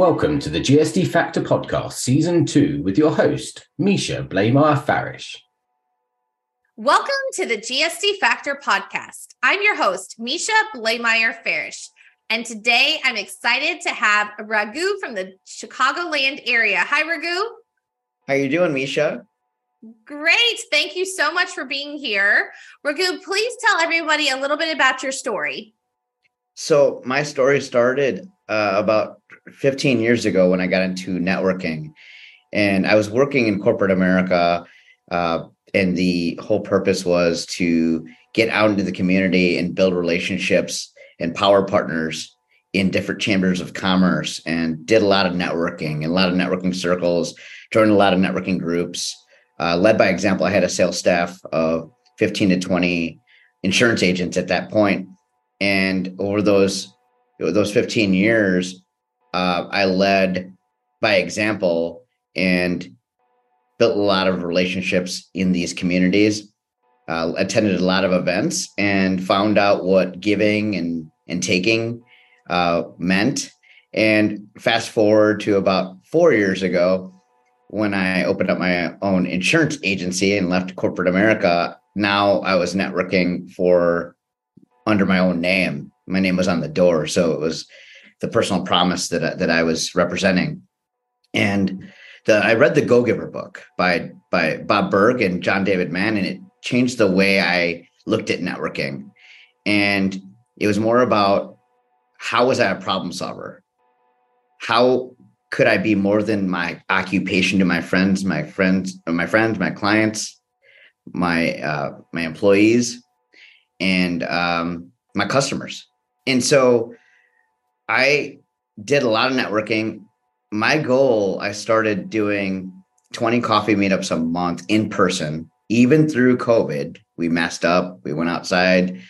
Welcome to the GSD Factor Podcast, Season 2, with your host, Misha Bleymaier-Farrish. Welcome to the GSD Factor Podcast. I'm your host, Misha Blameyer Farish. And today I'm excited to have Raghu from the Chicagoland area. Hi, Raghu. How are you doing, Misha? Great. Thank you so much for being here. Raghu, please tell everybody a little bit about your story. So my story started uh, about 15 years ago when I got into networking, and I was working in corporate America, uh, and the whole purpose was to get out into the community and build relationships and power partners in different chambers of commerce, and did a lot of networking and a lot of networking circles, joined a lot of networking groups. Uh, led by example, I had a sales staff of 15 to 20 insurance agents at that point, and over those those 15 years, uh, I led by example and built a lot of relationships in these communities. Uh, attended a lot of events and found out what giving and and taking uh, meant. And fast forward to about four years ago, when I opened up my own insurance agency and left corporate America. Now I was networking for under my own name. My name was on the door, so it was the personal promise that I, that I was representing. And the I read the Go Giver book by by Bob Burg and John David Mann, and it changed the way I looked at networking. And it was more about how was I a problem solver? How could I be more than my occupation to my friends, my friends, my friends, my clients, my uh, my employees, and um, my customers? And so I did a lot of networking. My goal, I started doing 20 coffee meetups a month in person, even through COVID. We messed up, we went outside.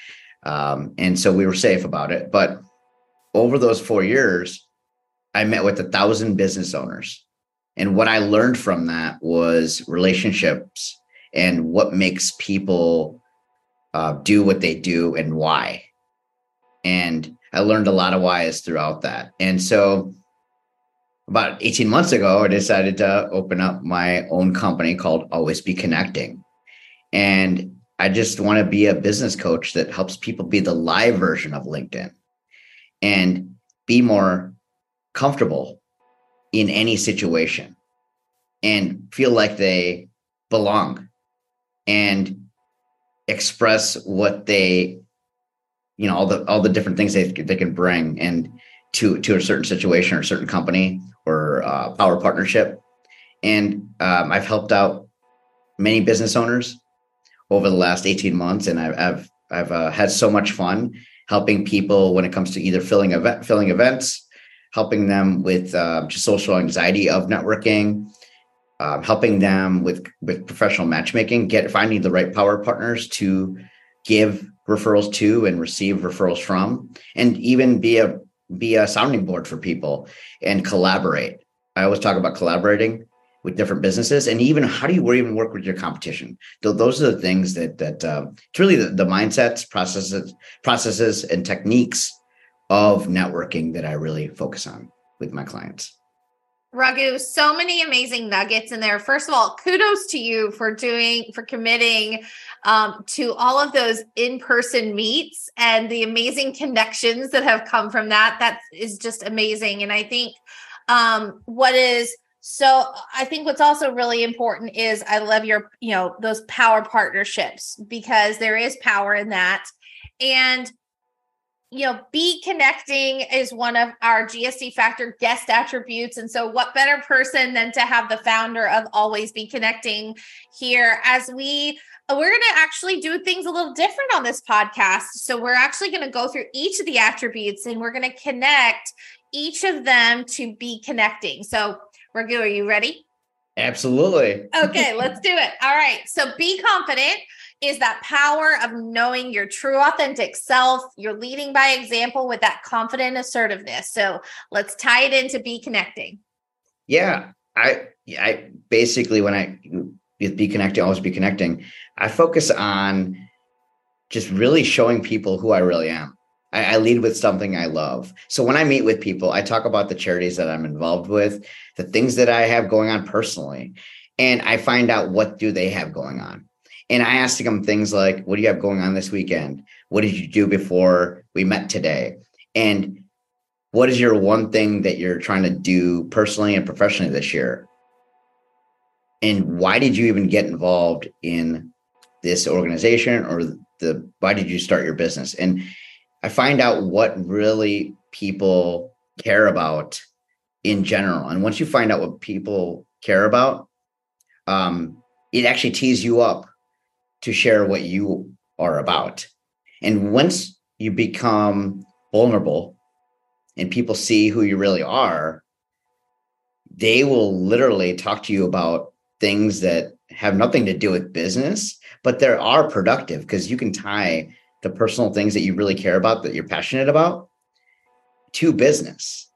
Um, and so we were safe about it. But over those four years, I met with a thousand business owners. And what I learned from that was relationships and what makes people uh, do what they do and why. And I learned a lot of whys throughout that. And so about 18 months ago, I decided to open up my own company called Always Be Connecting. And I just want to be a business coach that helps people be the live version of LinkedIn and be more comfortable in any situation and feel like they belong and express what they you know all the all the different things they they can bring and to to a certain situation or a certain company or uh, power partnership. And um, I've helped out many business owners over the last 18 months, and I've I've, I've uh, had so much fun helping people when it comes to either filling event filling events, helping them with uh, just social anxiety of networking, um, helping them with with professional matchmaking, get finding the right power partners to give referrals to and receive referrals from, and even be a be a sounding board for people and collaborate. I always talk about collaborating with different businesses, and even how do you even work with your competition? Those are the things that that uh, it's really the, the mindsets, processes, processes, and techniques of networking that I really focus on with my clients. Raghu, so many amazing nuggets in there. First of all, kudos to you for doing, for committing um, to all of those in person meets and the amazing connections that have come from that. That is just amazing. And I think um, what is so I think what's also really important is I love your, you know, those power partnerships because there is power in that. And you know, be connecting is one of our GSD factor guest attributes. And so, what better person than to have the founder of Always Be Connecting here as we we're going to actually do things a little different on this podcast. So, we're actually going to go through each of the attributes and we're going to connect each of them to be connecting. So, Raghu, are you ready? Absolutely. okay, let's do it. All right. So, be confident is that power of knowing your true authentic self. You're leading by example with that confident assertiveness. So let's tie it into be connecting. Yeah. I I basically when I be connecting, always be connecting, I focus on just really showing people who I really am. I, I, lead with something I love. So when I meet with people, I talk about the charities that I'm involved with, the things that I have going on personally, and I find out what do they have going on. And I ask them things like, what do you have going on this weekend? What did you do before we met today? And what is your one thing that you're trying to do personally and professionally this year? And why did you even get involved in this organization or the why did you start your business? And I find out what really people care about in general. And once you find out what people care about, um, it actually tees you up to share what you are about. And once you become vulnerable and people see who you really are, they will literally talk to you about things that have nothing to do with business, but they are productive because you can tie the personal things that you really care about, that you're passionate about, to business.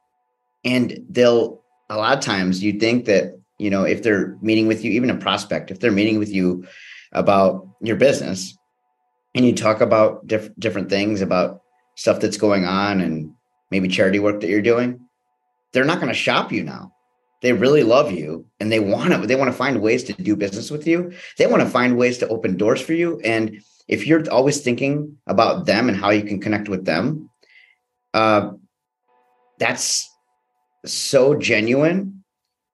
And they'll, a lot of times, you think that, you know, if they're meeting with you, even a prospect, if they're meeting with you about your business and you talk about diff- different things about stuff that's going on and maybe charity work that you're doing, they're not going to shop you now. They really love you and they want to they want to find ways to do business with you. They want to find ways to open doors for you and if you're always thinking about them and how you can connect with them, uh, that's so genuine.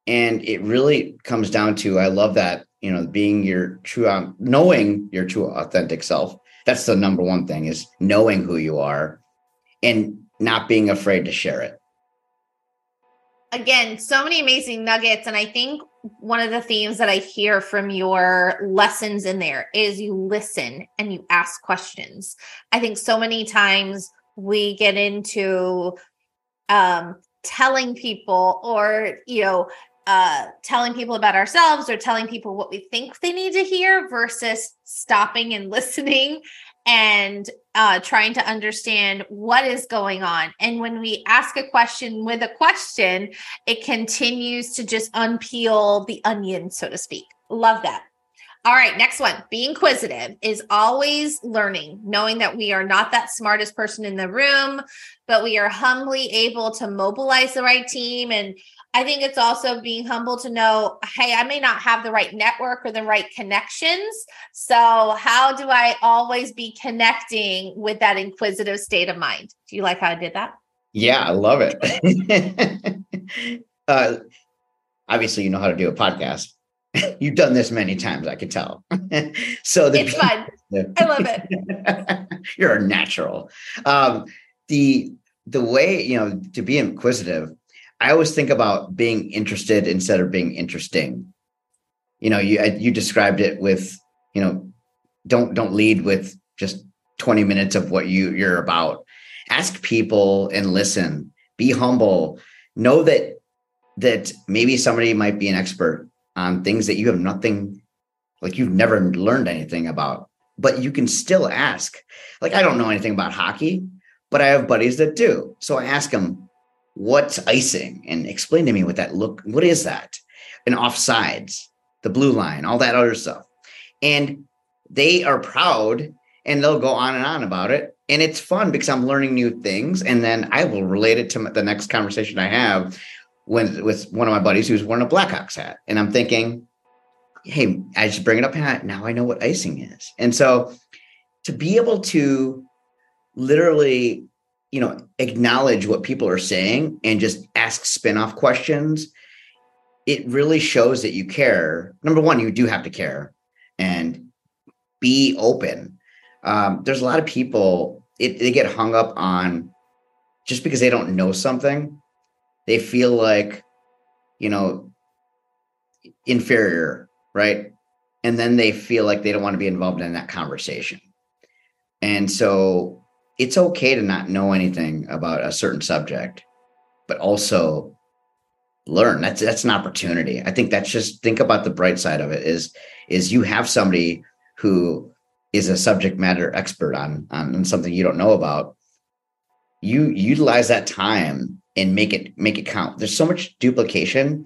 And it really comes down to I love that, you know, being your true, um, knowing your true authentic self. That's the number one thing is knowing who you are and not being afraid to share it again, so many amazing nuggets. And I think one of the themes that I hear from your lessons in there is you listen and you ask questions. I think so many times we get into um, telling people or, you know, uh, telling people about ourselves or telling people what we think they need to hear versus stopping and listening and uh, trying to understand what is going on. And when we ask a question with a question, it continues to just unpeel the onion, so to speak. Love that. All right, next one. Be inquisitive is always learning, knowing that we are not that smartest person in the room, but we are humbly able to mobilize the right team and I think it's also being humble to know, hey, I may not have the right network or the right connections. So, how do I always be connecting with that inquisitive state of mind? Do you like how I did that? Yeah, I love it. uh, obviously, you know how to do a podcast. You've done this many times, I can tell. so the, it's fun. The, I love it. You're a natural. Um, the the way you know to be inquisitive I always think about being interested instead of being interesting. You know, you you described it with, you know, don't don't lead with just 20 minutes of what you you're about. Ask people and listen. Be humble. Know that that maybe somebody might be an expert on things that you have nothing like you've never learned anything about, but you can still ask. Like I don't know anything about hockey, but I have buddies that do. So I ask them, what's icing? And explain to me what that look what is that? And offsides the blue line all that other stuff. And they are proud and they'll go on and on about it. And it's fun because i'm learning new things. And then i will relate it to the next conversation i have when with one of my buddies who's wearing a blackhawks hat. And i'm thinking hey i just bring it up and now i know what icing is. And so to be able to literally you know acknowledge what people are saying and just ask spin-off questions it really shows that you care. Number one you do have to care and be open. Um, there's a lot of people it, they get hung up on just because they don't know something they feel like you know inferior right? And then they feel like they don't want to be involved in that conversation. And so it's okay to not know anything about a certain subject, but also learn. That's that's an opportunity. I think that's just think about the bright side of it is is you have somebody who is a subject matter expert on on something you don't know about. You utilize that time and make it make it count. There's so much duplication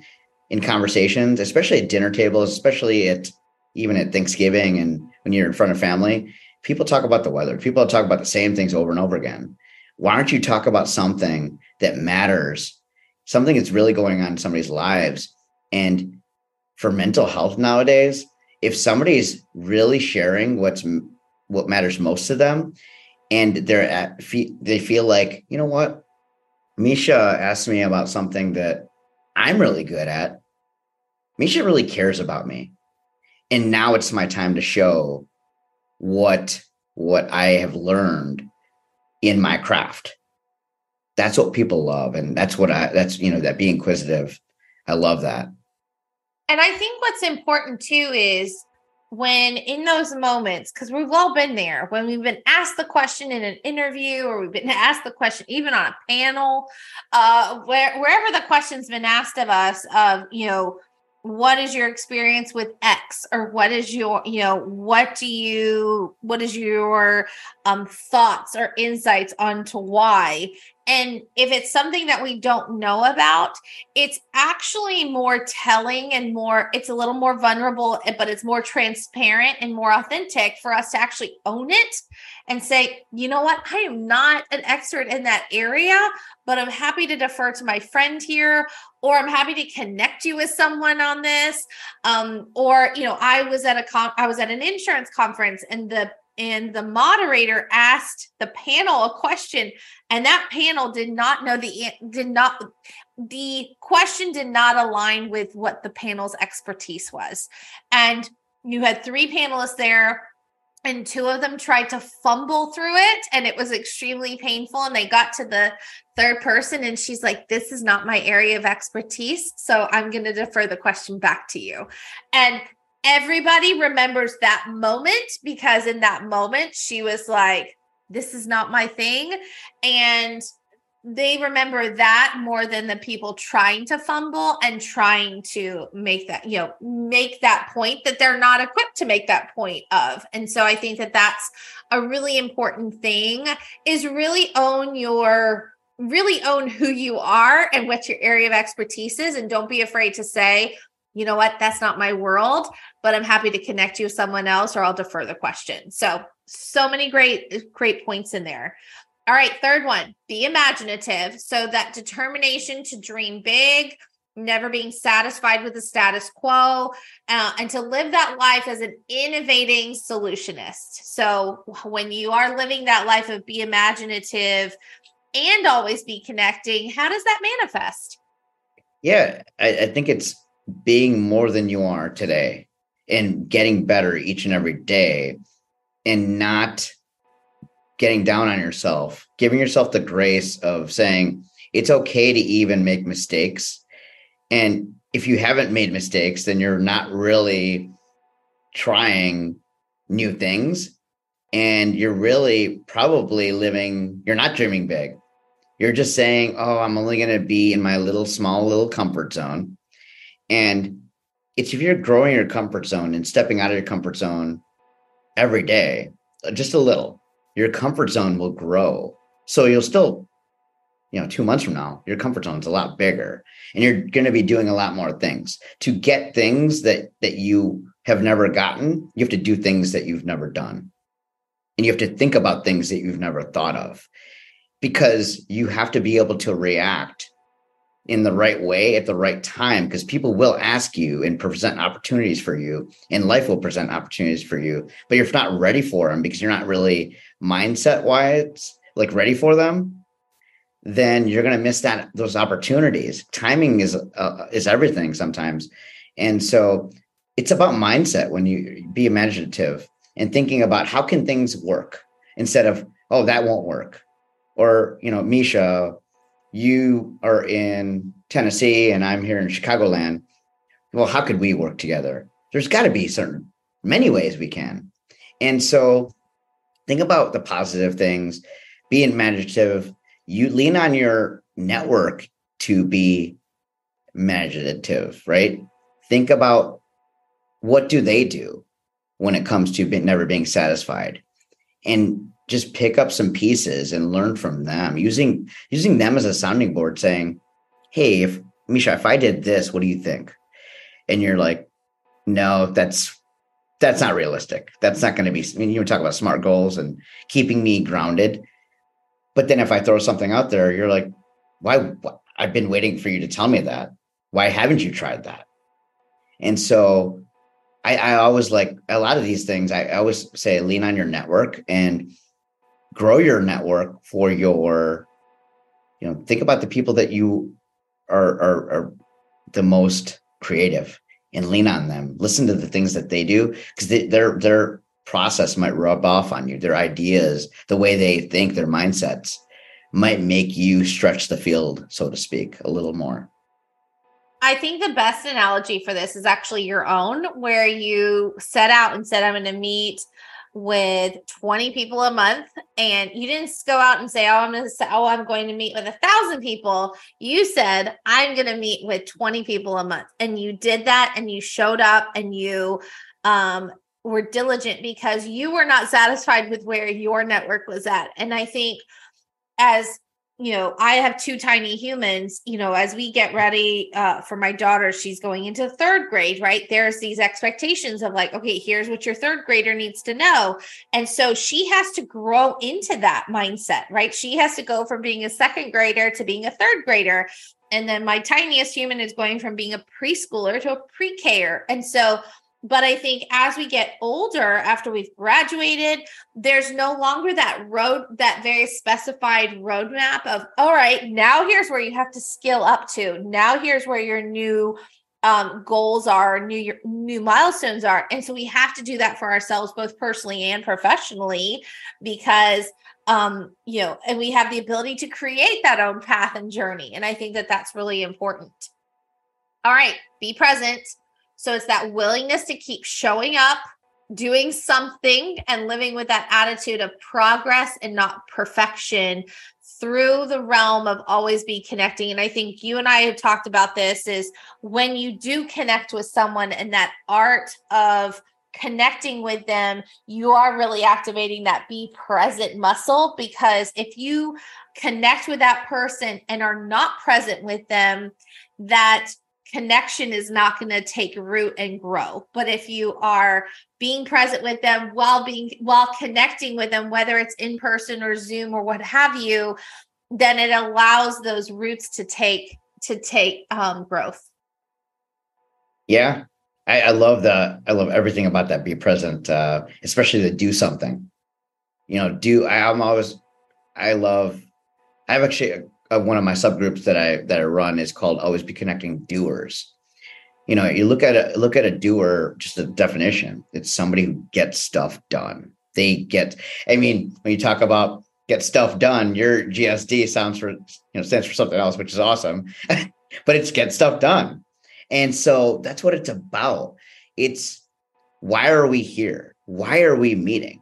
in conversations, especially at dinner tables, especially at even at Thanksgiving and when you're in front of family people talk about the weather. People talk about the same things over and over again. why don't you talk about something that matters, something that's really going on in somebody's lives? And for mental health nowadays, if somebody's really sharing what's what matters most to them, and they're at they feel like you know what, Misha asked me about something that I'm really good at. Misha really cares about me, and now it's my time to show what what I have learned in my craft. That's what people love. And that's what I, that's, you know, that being inquisitive. I love that. And I think what's important too is when in those moments, because we've all been there, when we've been asked the question in an interview or we've been asked the question even on a panel, uh, where, wherever the question's been asked of us of, you know, what is your experience with x? Or what is your you know what do you what is your um thoughts or insights onto y and if it's something that we don't know about, it's actually more telling and more, it's a little more vulnerable, eh, but it's more transparent and more authentic for us to actually own it and say, you know what, I am not an expert in that area, but I'm happy to defer to my friend here, or I'm happy to connect you with someone on this. Um, or, you know, I was at a con, I was at an insurance conference and the and the moderator asked the panel a question and that panel did not know the did not the question did not align with what the panel's expertise was. And you had three panelists there and two of them tried to fumble through it and it was extremely painful and they got to the third person and she's like this is not my area of expertise so i'm going to defer the question back to you. And everybody remembers that moment because in that moment she was like this is not my thing. And they remember that more than the people trying to fumble and trying to make that you know make that point that they're not equipped to make that point of. And so i think that that's a really important thing is really own your really own who you are and what your area of expertise is. And don't be afraid to say you know what, that's not my world, but I'm happy to connect you with someone else or I'll defer the question. So, so many great, great points in there. All right, third one, be imaginative. So, that determination to dream big, never being satisfied with the status quo, uh, and to live that life as an innovating solutionist. So, when you are living that life of be imaginative and always be connecting, how does that manifest? Yeah, I, I think it's being more than you are today and getting better each and every day and not getting down on yourself, giving yourself the grace of saying it's okay to even make mistakes. And if you haven't made mistakes, then you're not really trying new things. And you're really probably living, you're not dreaming big. You're just saying, oh, I'm only going to be in my little, small, little comfort zone. And it's if you're growing your comfort zone and stepping out of your comfort zone every day, uh, just a little, your comfort zone will grow. So you'll still, you know, two months from now, your comfort zone is a lot bigger and you're going to be doing a lot more things to get things that that you have never gotten. You have to do things that you've never done. And you have to think about things that you've never thought of because you have to be able to react in the right way at the right time because people will ask you and present opportunities for you and life will present opportunities for you but you're not ready for them because you're not really mindset wise like ready for them then you're going to miss that those opportunities. Timing is uh, is everything sometimes. And so it's about mindset when you be imaginative and thinking about how can things work instead of oh that won't work or you know misha you are in Tennessee and I'm here in Chicagoland. Well, how could we work together? There's got to be certain many ways we can. And so think about the positive things, be imaginative. You lean on your network to be imaginative, right? Think about what do they do when it comes to never being satisfied and just pick up some pieces and learn from them using using them as a sounding board saying hey if misha if i did this what do you think and you're like no that's that's not realistic that's not going to be i mean you talk about smart goals and keeping me grounded But then if I throw something out there, you're like, why? I've been waiting for you to tell me that. Why haven't you tried that? And so I, I always like a lot of these things. I, I always say lean on your network and grow your network for your, you know, think about the people that you are, are, are the most creative and lean on them. Listen to the things that they do because their their process might rub off on you. Their ideas, the way they think, their mindsets might make you stretch the field, so to speak, a little more. I think the best analogy for this is actually your own, where you set out and said, I'm going to meet with 20 people a month and you didn't go out and say oh i'm going to oh i'm going to meet with a thousand people. You said i'm going to meet with 20 people a month and you did that and you showed up and you um, were diligent because you were not satisfied with where your network was at and i think as you know, I have two tiny humans, you know, as we get ready uh, for my daughter, she's going into third grade, right? There's these expectations of like, okay, here's what your third grader needs to know. And so she has to grow into that mindset, right? She has to go from being a second grader to being a third grader. And then my tiniest human is going from being a preschooler to a pre K. And so but I think as we get older, after we've graduated, there's no longer that road, that very specified roadmap of, all right, now here's where you have to skill up to. Now here's where your new um, goals are, new new milestones are, and so we have to do that for ourselves, both personally and professionally, because um, you know, and we have the ability to create that own path and journey. And I think that that's really important. All right, be present so it's that willingness to keep showing up, doing something, and living with that attitude of progress and not perfection through the realm of always be connecting. And I think you and I have talked about this is when you do connect with someone and that art of connecting with them, you are really activating that be present muscle because if you connect with that person and are not present with them, that connection is not going to take root and grow. But if you are being present with them while being while connecting with them whether it's in person or zoom or what have you then it allows those roots to take to take um, growth. Yeah. I, I love that i love everything about that be present uh especially to do something. You know do I, i'm always i love i have actually uh, one of my subgroups that I that I run is called always be connecting doers. You know, you look at a look at a doer, just a definition. It's somebody who gets stuff done. They get. I mean, when you talk about get stuff done, your GSD sounds for you know stands for something else, which is awesome. but it's get stuff done, and so that's what it's about. It's why are we here? Why are we meeting?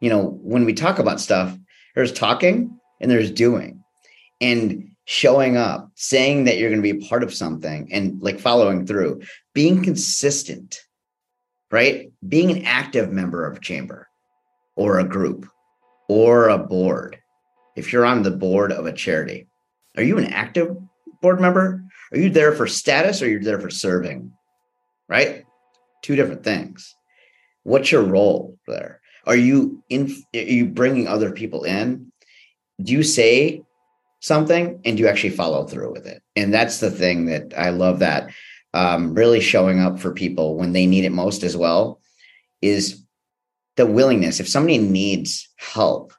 You know, when we talk about stuff, there's talking and there's doing and showing up, saying that you're going to be a part of something and like following through, being consistent, right? Being an active member of a chamber or a group or a board. If you're on the board of a charity, are you an active board member? Are you there for status or are you're there for serving? Right? Two different things. What's your role there? Are you in are you bringing other people in? Do you say something and you actually follow through with it. And that's the thing that I love that um, really showing up for people when they need it most as well is the willingness. If somebody needs help,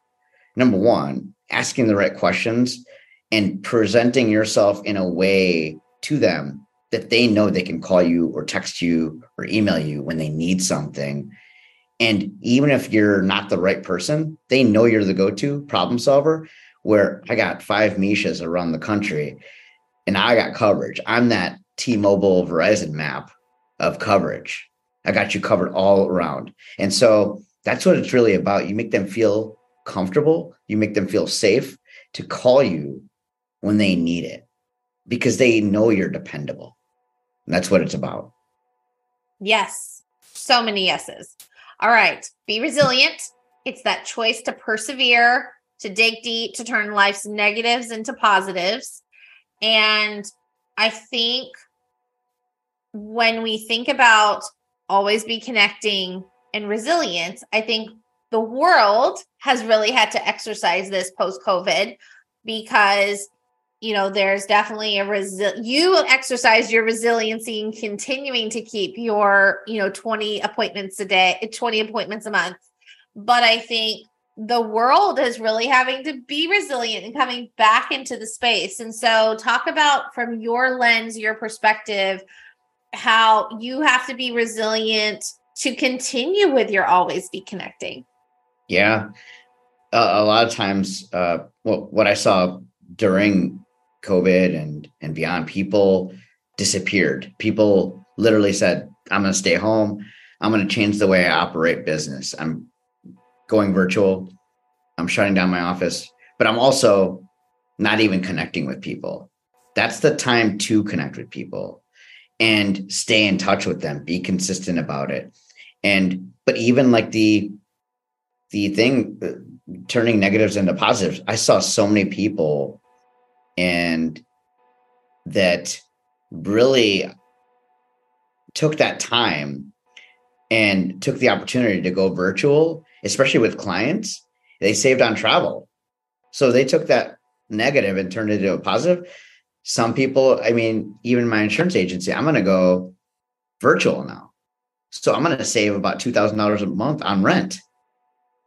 number one, asking the right questions and presenting yourself in a way to them that they know they can call you or text you or email you when they need something. And even if you're not the right person, they know you're the go to problem solver where I got five Mishas around the country and I got coverage. I'm that T-Mobile Verizon map of coverage. I got you covered all around. And so that's what it's really about. You make them feel comfortable, you make them feel safe to call you when they need it because they know you're dependable. And that's what it's about. Yes. So many yeses. All right. Be resilient. It's that choice to persevere to dig deep, to turn life's negatives into positives. And I think when we think about always be connecting and resilience, I think the world has really had to exercise this post COVID because you know there's definitely a resi- you exercise your resiliency in continuing to keep your you know 20 appointments a day 20 appointments a month but i think the world is really having to be resilient and coming back into the space and so talk about from your lens your perspective how you have to be resilient to continue with your always be connecting yeah a lot of times uh, well, what i saw during COVID and and beyond, people disappeared. People literally said, "I'm going to stay home. I'm going to change the way I operate business. I'm going virtual. I'm shutting down my office, but I'm also not even connecting with people. That's the time to connect with people and stay in touch with them. Be consistent about it. And but even like the the thing turning negatives into positives, I saw so many people and that really took that time and took the opportunity to go virtual, especially with clients. They saved on travel. So they took that negative and turned it into a positive. Some people, I mean, even my insurance agency, I'm going to go virtual now. So I'm going to save about $2,000 a month on rent.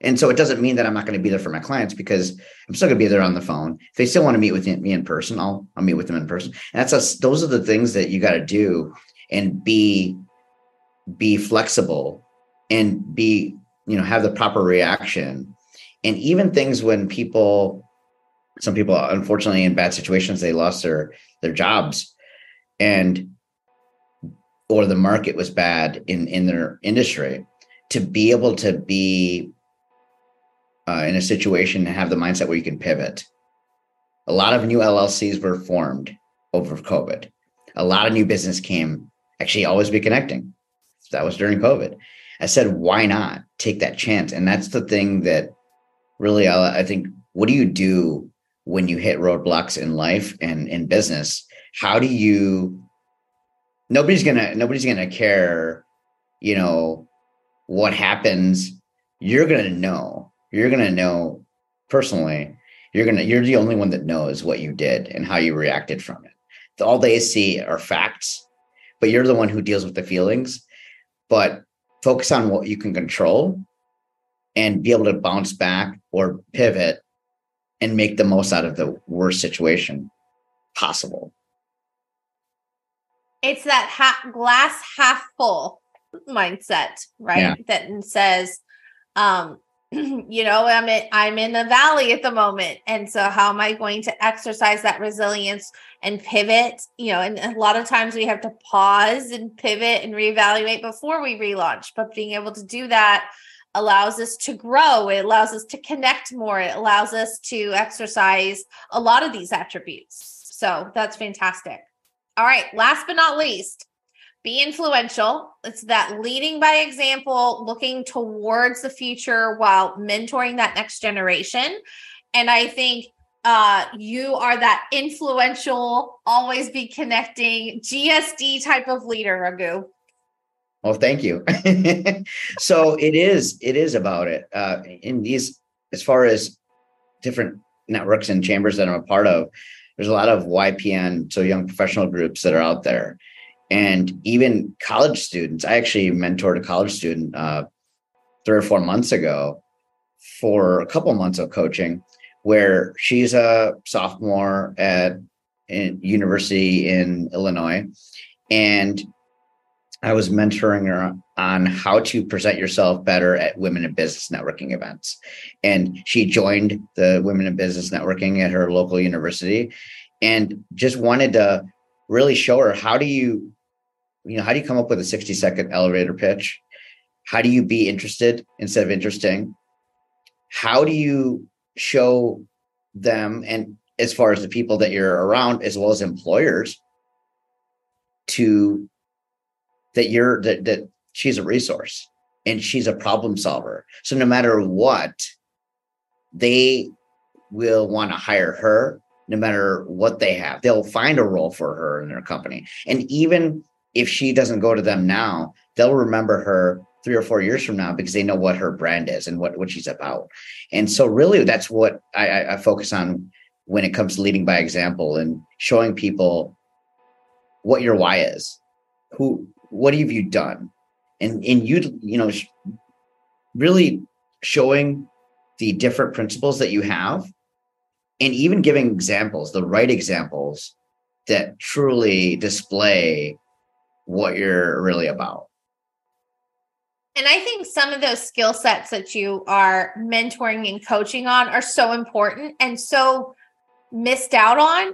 And so it doesn't mean that I'm not going to be there for my clients because I'm still going to be there on the phone. If they still want to meet with me in person, I'll I'll meet with them in person. And that's us. Those are the things that you got to do and be be flexible and be you know have the proper reaction. And even things when people, some people unfortunately in bad situations, they lost their their jobs, and or the market was bad in in their industry. To be able to be uh, in a situation and have the mindset where you can pivot. A lot of new LLCs were formed over COVID. A lot of new business came. Actually, always be connecting. That was during COVID. I said, why not take that chance? And that's the thing that really, I, I think, what do you do when you hit roadblocks in life and in business? How do you? Nobody's gonna. Nobody's gonna care. You know what happens. You're gonna know you're going to know personally you're going to you're the only one that knows what you did and how you reacted from it all they see are facts but you're the one who deals with the feelings but focus on what you can control and be able to bounce back or pivot and make the most out of the worst situation possible it's that half glass half full mindset right yeah. that says um you know i'm in, i'm in the valley at the moment. And so how am i going to exercise that resilience and pivot? You know and a lot of times we have to pause and pivot and reevaluate before we relaunch but being able to do that allows us to grow. It allows us to connect more. It allows us to exercise a lot of these attributes. So that's fantastic. All right last but not least be influential. It's that leading by example, looking towards the future while mentoring that next generation. And I think uh, you are that influential, always be connecting GSD type of leader, Raghu. Well, thank you. so it is, it is about it. Uh, in these, as far as different networks and chambers that I'm a part of, there's a lot of YPN, so young professional groups that are out there and even college students. I actually mentored a college student uh, three or four months ago for a couple months of coaching, where she's a sophomore at university in Illinois, and I was mentoring her on how to present yourself better at women in business networking events. And she joined the women in business networking at her local university and just wanted to really show her how do you you know, how do you come up with a 60 second elevator pitch? How do you be interested instead of interesting? How do you show them and as far as the people that you're around as well as employers to that you're that that she's a resource and she's a problem solver. So no matter what, they will want to hire her no matter what they have. They'll find a role for her in their company. And even if she doesn't go to them now, they'll remember her three or four years from now because they know what her brand is and what, what she's about. And so really that's what I, I focus on when it comes to leading by example and showing people what your why is. Who what have you done? And and you you know really showing the different principles that you have and even giving examples, the right examples that truly display what you're really about. And I think some of those skill sets that you are mentoring and coaching on are so important and so missed out on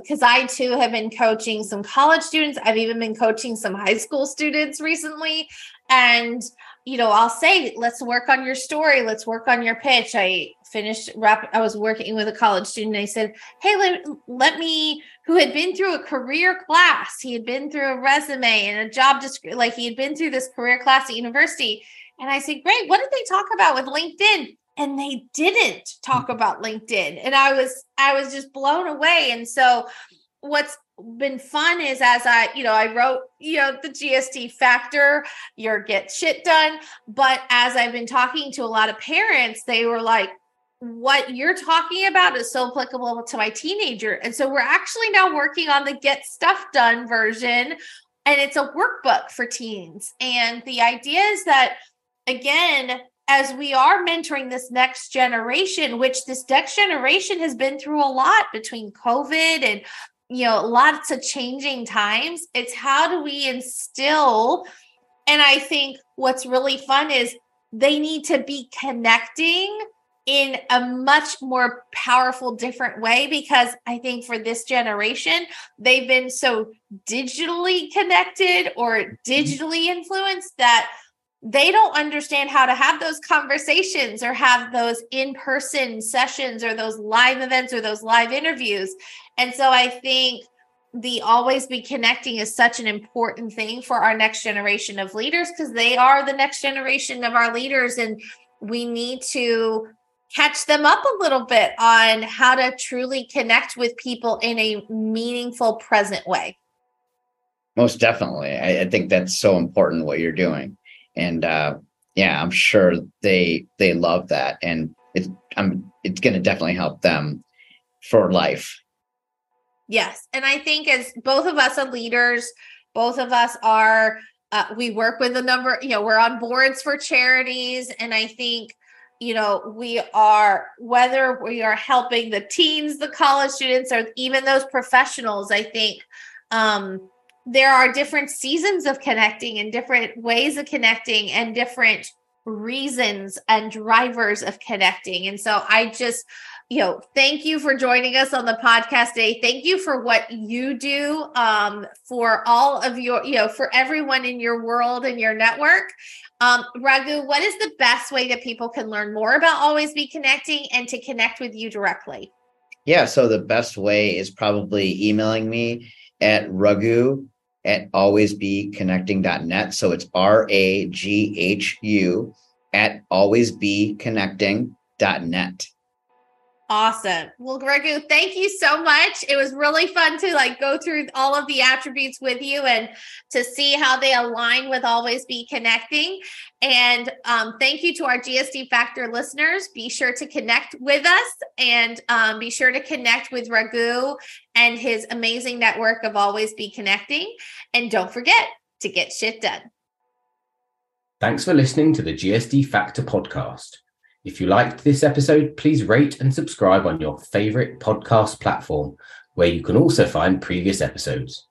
because uh, I too have been coaching some college students. I've even been coaching some high school students recently. And, you know, I'll say, let's work on your story, let's work on your pitch. I finished rap i was working with a college student. I said hey let, let me who had been through a career class. He had been through a resume and a job description like he had been through this career class at university. And i said great. What did they talk about with linkedin? And they didn't talk mm. about linkedin. And i was i was just blown away. And so what's been fun is as I, you know, I wrote, you know, the GSD factor, your get shit done. But as I've been talking to a lot of parents, they were like, what you're talking about is so applicable to my teenager. And so we're actually now working on the get stuff done version, and it's a workbook for teens. And the idea is that, again, as we are mentoring this next generation, which this next generation has been through a lot between COVID and you know lots of changing times it's how do we instill and i think what's really fun is they need to be connecting in a much more powerful, different way because I think for this generation, they've been so digitally connected or mm-hmm. digitally influenced that they don't understand how to have those conversations or have those in person sessions or those live events or those live interviews. And so I think the always be connecting is such an important thing for our next generation of leaders because they are the next generation of our leaders and we need to catch them up a little bit on how to truly connect with people in a meaningful, present way. Most definitely. I, I think that's so important what you're doing. And uh, yeah, I'm sure they they love that. And it's I'm it's gonna definitely help them for life. Yes. And I think as both of us are leaders, both of us are uh, we work with a number, you know, we're on boards for charities. And I think you know we are whether we are helping the teens the college students or even those professionals i think um there are different seasons of connecting and different ways of connecting and different reasons and drivers of connecting. And so i just you know thank you for joining us on the podcast today. Thank you for what you do um, for all of your you know for everyone in your world and your network. Um, Raghu, what is the best way that people can learn more about Always Be Connecting and to connect with you directly? Yeah, so the best way is probably emailing me at Raghu at alwaysbeconnecting.net. So it's R A G H U at alwaysbeconnecting.net. Awesome. Well, Raghu, thank you so much. It was really fun to like go through all of the attributes with you and to see how they align with always be connecting. And um, thank you to our GSD Factor listeners. Be sure to connect with us and um, be sure to connect with Raghu and his amazing network of Always Be Connecting. And don't forget to get shit done. Thanks for listening to the GSD Factor podcast. If you liked this episode, please rate and subscribe on your favorite podcast platform, where you can also find previous episodes.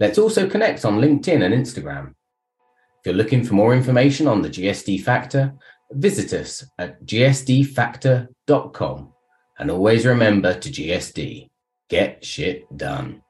Let's also connect on LinkedIn and Instagram. If you're looking for more information on the GSD Factor, visit us at gsdfactor.com. And always remember to GSD get shit done.